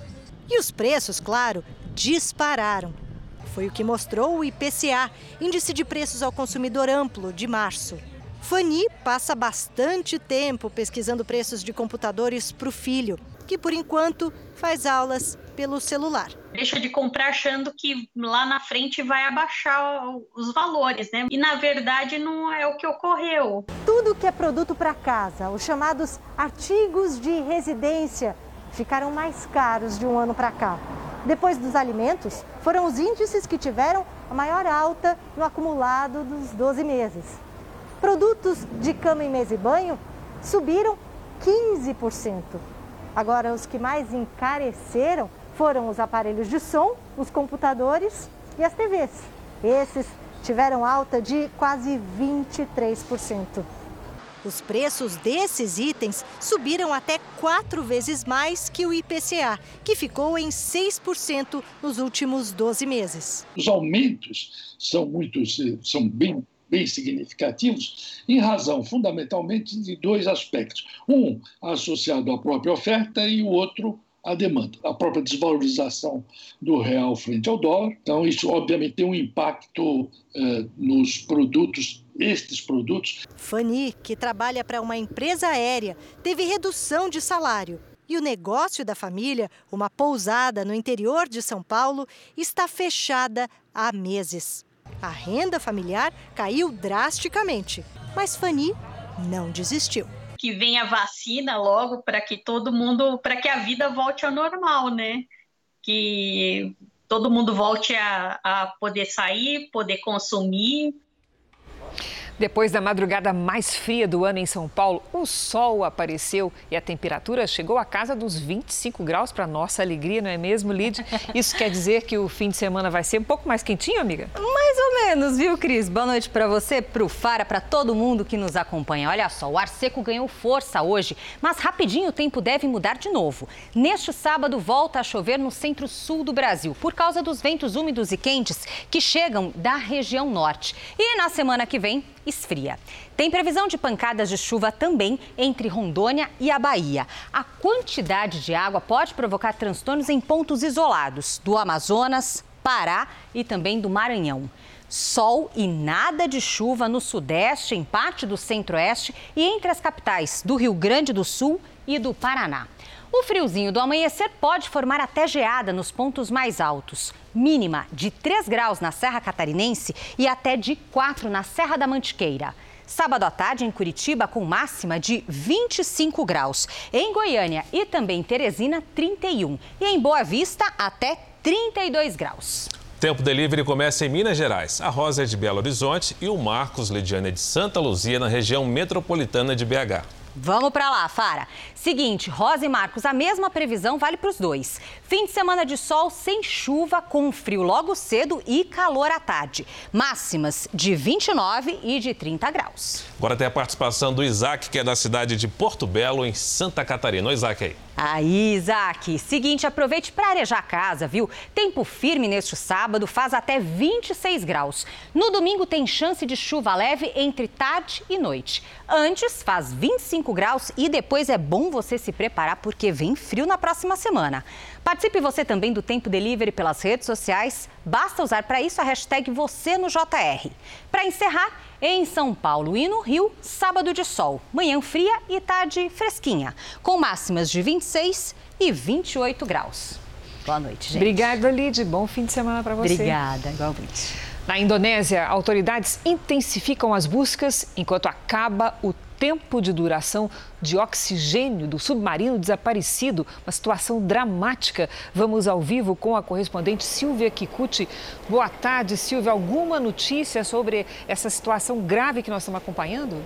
E os preços, claro, dispararam. Foi o que mostrou o IPCA, Índice de Preços ao Consumidor Amplo, de março. Fanny passa bastante tempo pesquisando preços de computadores para o filho, que por enquanto faz aulas pelo celular. Deixa de comprar achando que lá na frente vai abaixar os valores, né? E na verdade não é o que ocorreu. Tudo que é produto para casa, os chamados artigos de residência, ficaram mais caros de um ano para cá. Depois dos alimentos, foram os índices que tiveram a maior alta no acumulado dos 12 meses. Produtos de cama e mesa e banho subiram 15%. Agora, os que mais encareceram foram os aparelhos de som, os computadores e as TVs. Esses tiveram alta de quase 23%. Os preços desses itens subiram até quatro vezes mais que o IPCA, que ficou em 6% nos últimos 12 meses. Os aumentos são, muito, são bem bem significativos, em razão fundamentalmente de dois aspectos. Um associado à própria oferta e o outro à demanda. A própria desvalorização do real frente ao dólar. Então, isso obviamente tem um impacto eh, nos produtos estes produtos. Fanny, que trabalha para uma empresa aérea, teve redução de salário. E o negócio da família, uma pousada no interior de São Paulo, está fechada há meses. A renda familiar caiu drasticamente, mas Fanny não desistiu. Que venha vacina logo para que todo mundo, para que a vida volte ao normal, né? Que todo mundo volte a, a poder sair, poder consumir, depois da madrugada mais fria do ano em São Paulo, o sol apareceu e a temperatura chegou à casa dos 25 graus para nossa alegria, não é mesmo, Lid? Isso quer dizer que o fim de semana vai ser um pouco mais quentinho, amiga? Mais ou menos, viu, Cris? Boa noite para você, para o Fara, para todo mundo que nos acompanha. Olha só, o ar seco ganhou força hoje, mas rapidinho o tempo deve mudar de novo. Neste sábado volta a chover no centro-sul do Brasil, por causa dos ventos úmidos e quentes que chegam da região norte. E na semana que vem, esfria. Tem previsão de pancadas de chuva também entre Rondônia e a Bahia. A quantidade de água pode provocar transtornos em pontos isolados do Amazonas, Pará e também do Maranhão. Sol e nada de chuva no sudeste, em parte do centro-oeste e entre as capitais do Rio Grande do Sul e do Paraná. O friozinho do amanhecer pode formar até geada nos pontos mais altos. Mínima de 3 graus na Serra Catarinense e até de 4 na Serra da Mantiqueira. Sábado à tarde em Curitiba com máxima de 25 graus. Em Goiânia e também Teresina, 31. E em Boa Vista, até 32 graus. Tempo Delivery começa em Minas Gerais. A Rosa é de Belo Horizonte e o Marcos Lidiane é de Santa Luzia, na região metropolitana de BH. Vamos para lá, Fara. Seguinte, Rosa e Marcos, a mesma previsão vale para os dois. Fim de semana de sol sem chuva, com frio logo cedo e calor à tarde. Máximas de 29 e de 30 graus. Agora tem a participação do Isaac, que é da cidade de Porto Belo, em Santa Catarina. O Isaac aí. Aí, Isaac, seguinte, aproveite para arejar a casa, viu? Tempo firme neste sábado, faz até 26 graus. No domingo tem chance de chuva leve entre tarde e noite. Antes, faz 25 25 graus e depois é bom você se preparar porque vem frio na próxima semana. Participe você também do Tempo Delivery pelas redes sociais. Basta usar para isso a hashtag você no JR. Para encerrar, em São Paulo e no Rio, sábado de sol, manhã fria e tarde fresquinha, com máximas de 26 e 28 graus. Boa noite, gente. Obrigada, Lid. Bom fim de semana para você. Obrigada, igualmente. Na Indonésia, autoridades intensificam as buscas enquanto acaba o tempo de duração de oxigênio do submarino desaparecido. Uma situação dramática. Vamos ao vivo com a correspondente Silvia Kikuchi. Boa tarde, Silvia. Alguma notícia sobre essa situação grave que nós estamos acompanhando?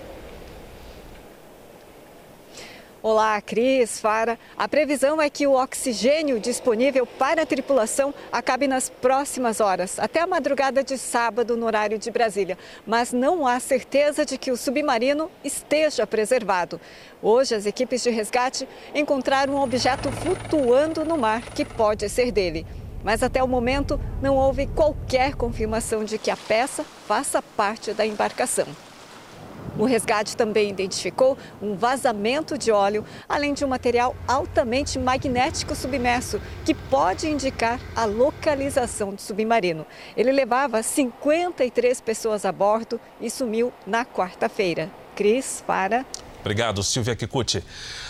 Olá, Cris, Fara. A previsão é que o oxigênio disponível para a tripulação acabe nas próximas horas, até a madrugada de sábado, no horário de Brasília. Mas não há certeza de que o submarino esteja preservado. Hoje, as equipes de resgate encontraram um objeto flutuando no mar que pode ser dele. Mas até o momento não houve qualquer confirmação de que a peça faça parte da embarcação. O resgate também identificou um vazamento de óleo, além de um material altamente magnético submerso, que pode indicar a localização do submarino. Ele levava 53 pessoas a bordo e sumiu na quarta-feira. Cris, para. Obrigado, Silvia Kikuchi.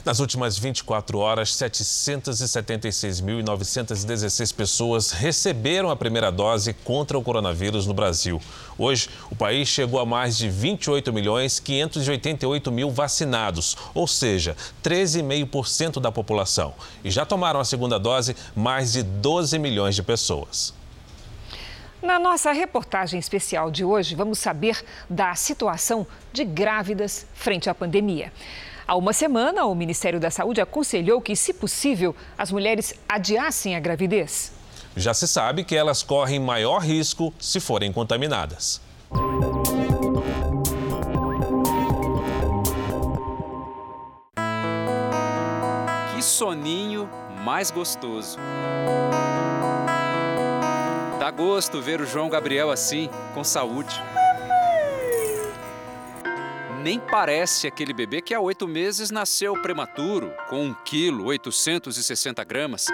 Nas últimas 24 horas, 776.916 pessoas receberam a primeira dose contra o coronavírus no Brasil. Hoje, o país chegou a mais de 28 milhões 588 mil vacinados, ou seja, 13,5% da população. E já tomaram a segunda dose mais de 12 milhões de pessoas. Na nossa reportagem especial de hoje, vamos saber da situação de grávidas frente à pandemia. Há uma semana, o Ministério da Saúde aconselhou que, se possível, as mulheres adiassem a gravidez. Já se sabe que elas correm maior risco se forem contaminadas. Que soninho mais gostoso. Dá gosto ver o João Gabriel assim, com saúde. Nem parece aquele bebê que há oito meses nasceu prematuro, com 1 quilo 860 gramas.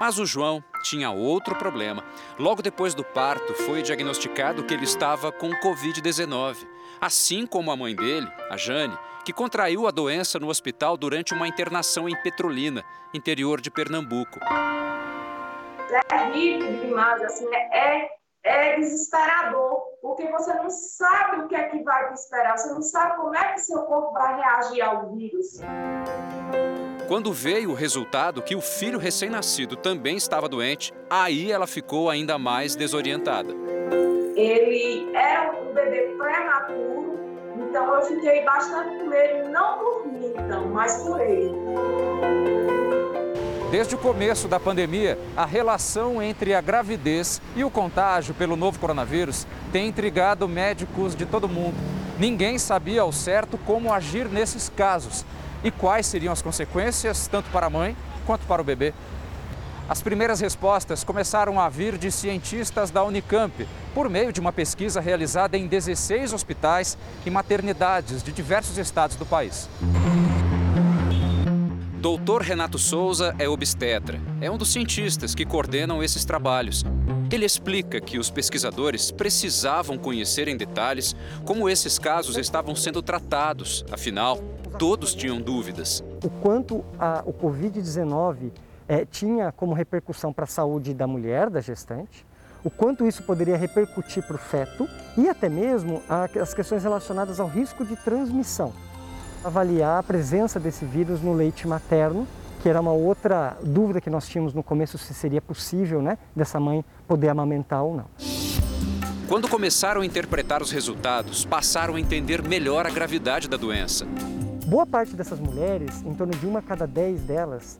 Mas o João tinha outro problema. Logo depois do parto, foi diagnosticado que ele estava com Covid-19, assim como a mãe dele, a Jane, que contraiu a doença no hospital durante uma internação em Petrolina, interior de Pernambuco terrível demais, assim, é, é desesperador, porque você não sabe o que é que vai te esperar, você não sabe como é que seu corpo vai reagir ao vírus. Quando veio o resultado que o filho recém-nascido também estava doente, aí ela ficou ainda mais desorientada. Ele era um bebê prematuro, então eu fiquei bastante com medo, não por mim, então, mas por ele. Desde o começo da pandemia, a relação entre a gravidez e o contágio pelo novo coronavírus tem intrigado médicos de todo mundo. Ninguém sabia ao certo como agir nesses casos e quais seriam as consequências tanto para a mãe quanto para o bebê. As primeiras respostas começaram a vir de cientistas da Unicamp, por meio de uma pesquisa realizada em 16 hospitais e maternidades de diversos estados do país. Doutor Renato Souza é obstetra. É um dos cientistas que coordenam esses trabalhos. Ele explica que os pesquisadores precisavam conhecer em detalhes como esses casos estavam sendo tratados. Afinal, todos tinham dúvidas. O quanto a, o Covid-19 é, tinha como repercussão para a saúde da mulher, da gestante, o quanto isso poderia repercutir para o feto e até mesmo as questões relacionadas ao risco de transmissão avaliar a presença desse vírus no leite materno, que era uma outra dúvida que nós tínhamos no começo se seria possível, né, dessa mãe poder amamentar ou não. Quando começaram a interpretar os resultados, passaram a entender melhor a gravidade da doença. Boa parte dessas mulheres, em torno de uma a cada dez delas,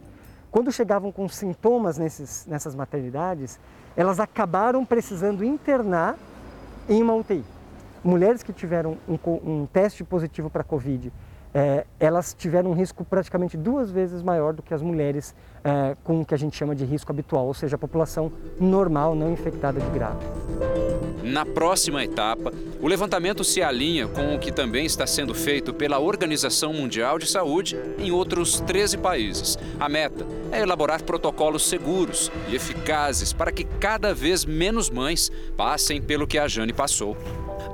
quando chegavam com sintomas nesses, nessas maternidades, elas acabaram precisando internar em uma UTI. Mulheres que tiveram um, um teste positivo para Covid é, elas tiveram um risco praticamente duas vezes maior do que as mulheres é, com o que a gente chama de risco habitual, ou seja, a população normal não infectada de grave. Na próxima etapa, o levantamento se alinha com o que também está sendo feito pela Organização Mundial de Saúde em outros 13 países. A meta é elaborar protocolos seguros e eficazes para que cada vez menos mães passem pelo que a Jane passou.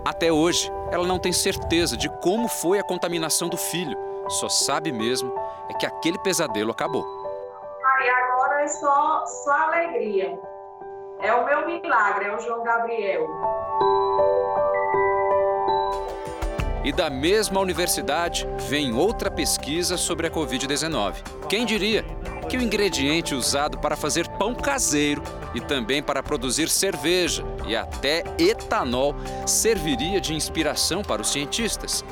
Até hoje, ela não tem certeza de como foi a contaminação do filho. Só sabe mesmo é que aquele pesadelo acabou. E agora é só, só alegria. É o meu milagre, é o João Gabriel. E da mesma universidade vem outra pesquisa sobre a Covid-19. Quem diria que o ingrediente usado para fazer pão caseiro e também para produzir cerveja e até etanol serviria de inspiração para os cientistas?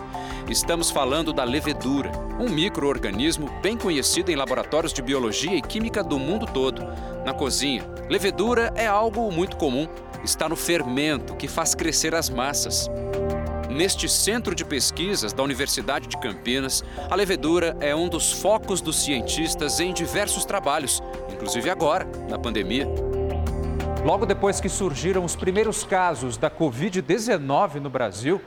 Estamos falando da levedura, um microorganismo bem conhecido em laboratórios de biologia e química do mundo todo. Na cozinha, levedura é algo muito comum. Está no fermento que faz crescer as massas. Neste centro de pesquisas da Universidade de Campinas, a levedura é um dos focos dos cientistas em diversos trabalhos, inclusive agora, na pandemia. Logo depois que surgiram os primeiros casos da Covid-19 no Brasil,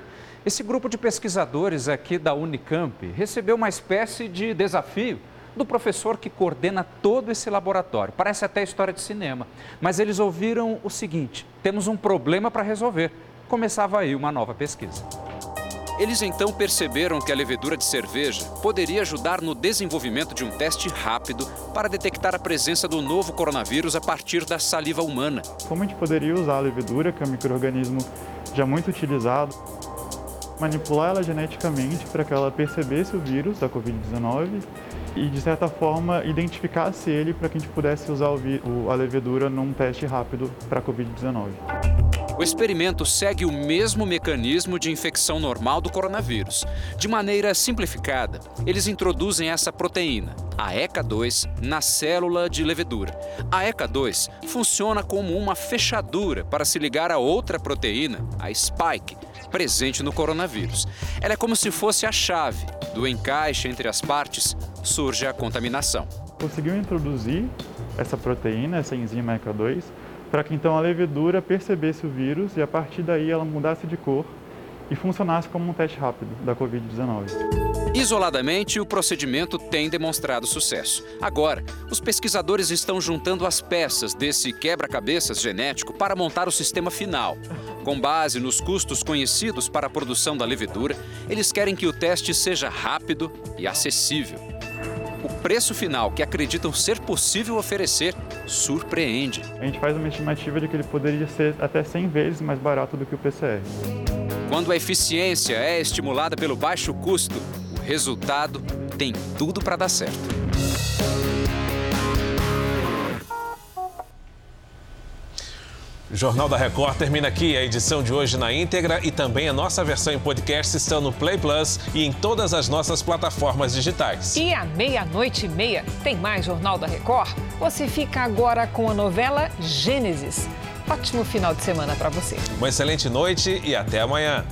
esse grupo de pesquisadores aqui da Unicamp recebeu uma espécie de desafio do professor que coordena todo esse laboratório. Parece até história de cinema. Mas eles ouviram o seguinte: temos um problema para resolver. Começava aí uma nova pesquisa. Eles então perceberam que a levedura de cerveja poderia ajudar no desenvolvimento de um teste rápido para detectar a presença do novo coronavírus a partir da saliva humana. Como a gente poderia usar a levedura, que é um microorganismo já muito utilizado, manipular ela geneticamente para que ela percebesse o vírus da Covid-19 e, de certa forma, identificasse ele para que a gente pudesse usar a levedura num teste rápido para a Covid-19. O experimento segue o mesmo mecanismo de infecção normal do coronavírus. De maneira simplificada, eles introduzem essa proteína, a ECA2, na célula de levedura. A ECA2 funciona como uma fechadura para se ligar a outra proteína, a spike, presente no coronavírus. Ela é como se fosse a chave. Do encaixe entre as partes, surge a contaminação. Conseguiu introduzir essa proteína, essa enzima ECA2, para que então a levedura percebesse o vírus e a partir daí ela mudasse de cor e funcionasse como um teste rápido da Covid-19. Isoladamente, o procedimento tem demonstrado sucesso. Agora, os pesquisadores estão juntando as peças desse quebra-cabeças genético para montar o sistema final. Com base nos custos conhecidos para a produção da levedura, eles querem que o teste seja rápido e acessível. O preço final que acreditam ser possível oferecer surpreende. A gente faz uma estimativa de que ele poderia ser até 100 vezes mais barato do que o PCR. Quando a eficiência é estimulada pelo baixo custo, o resultado tem tudo para dar certo. Jornal da Record termina aqui. A edição de hoje na íntegra e também a nossa versão em podcast estão no Play Plus e em todas as nossas plataformas digitais. E à meia-noite e meia tem mais Jornal da Record? Você fica agora com a novela Gênesis. Ótimo final de semana para você. Uma excelente noite e até amanhã.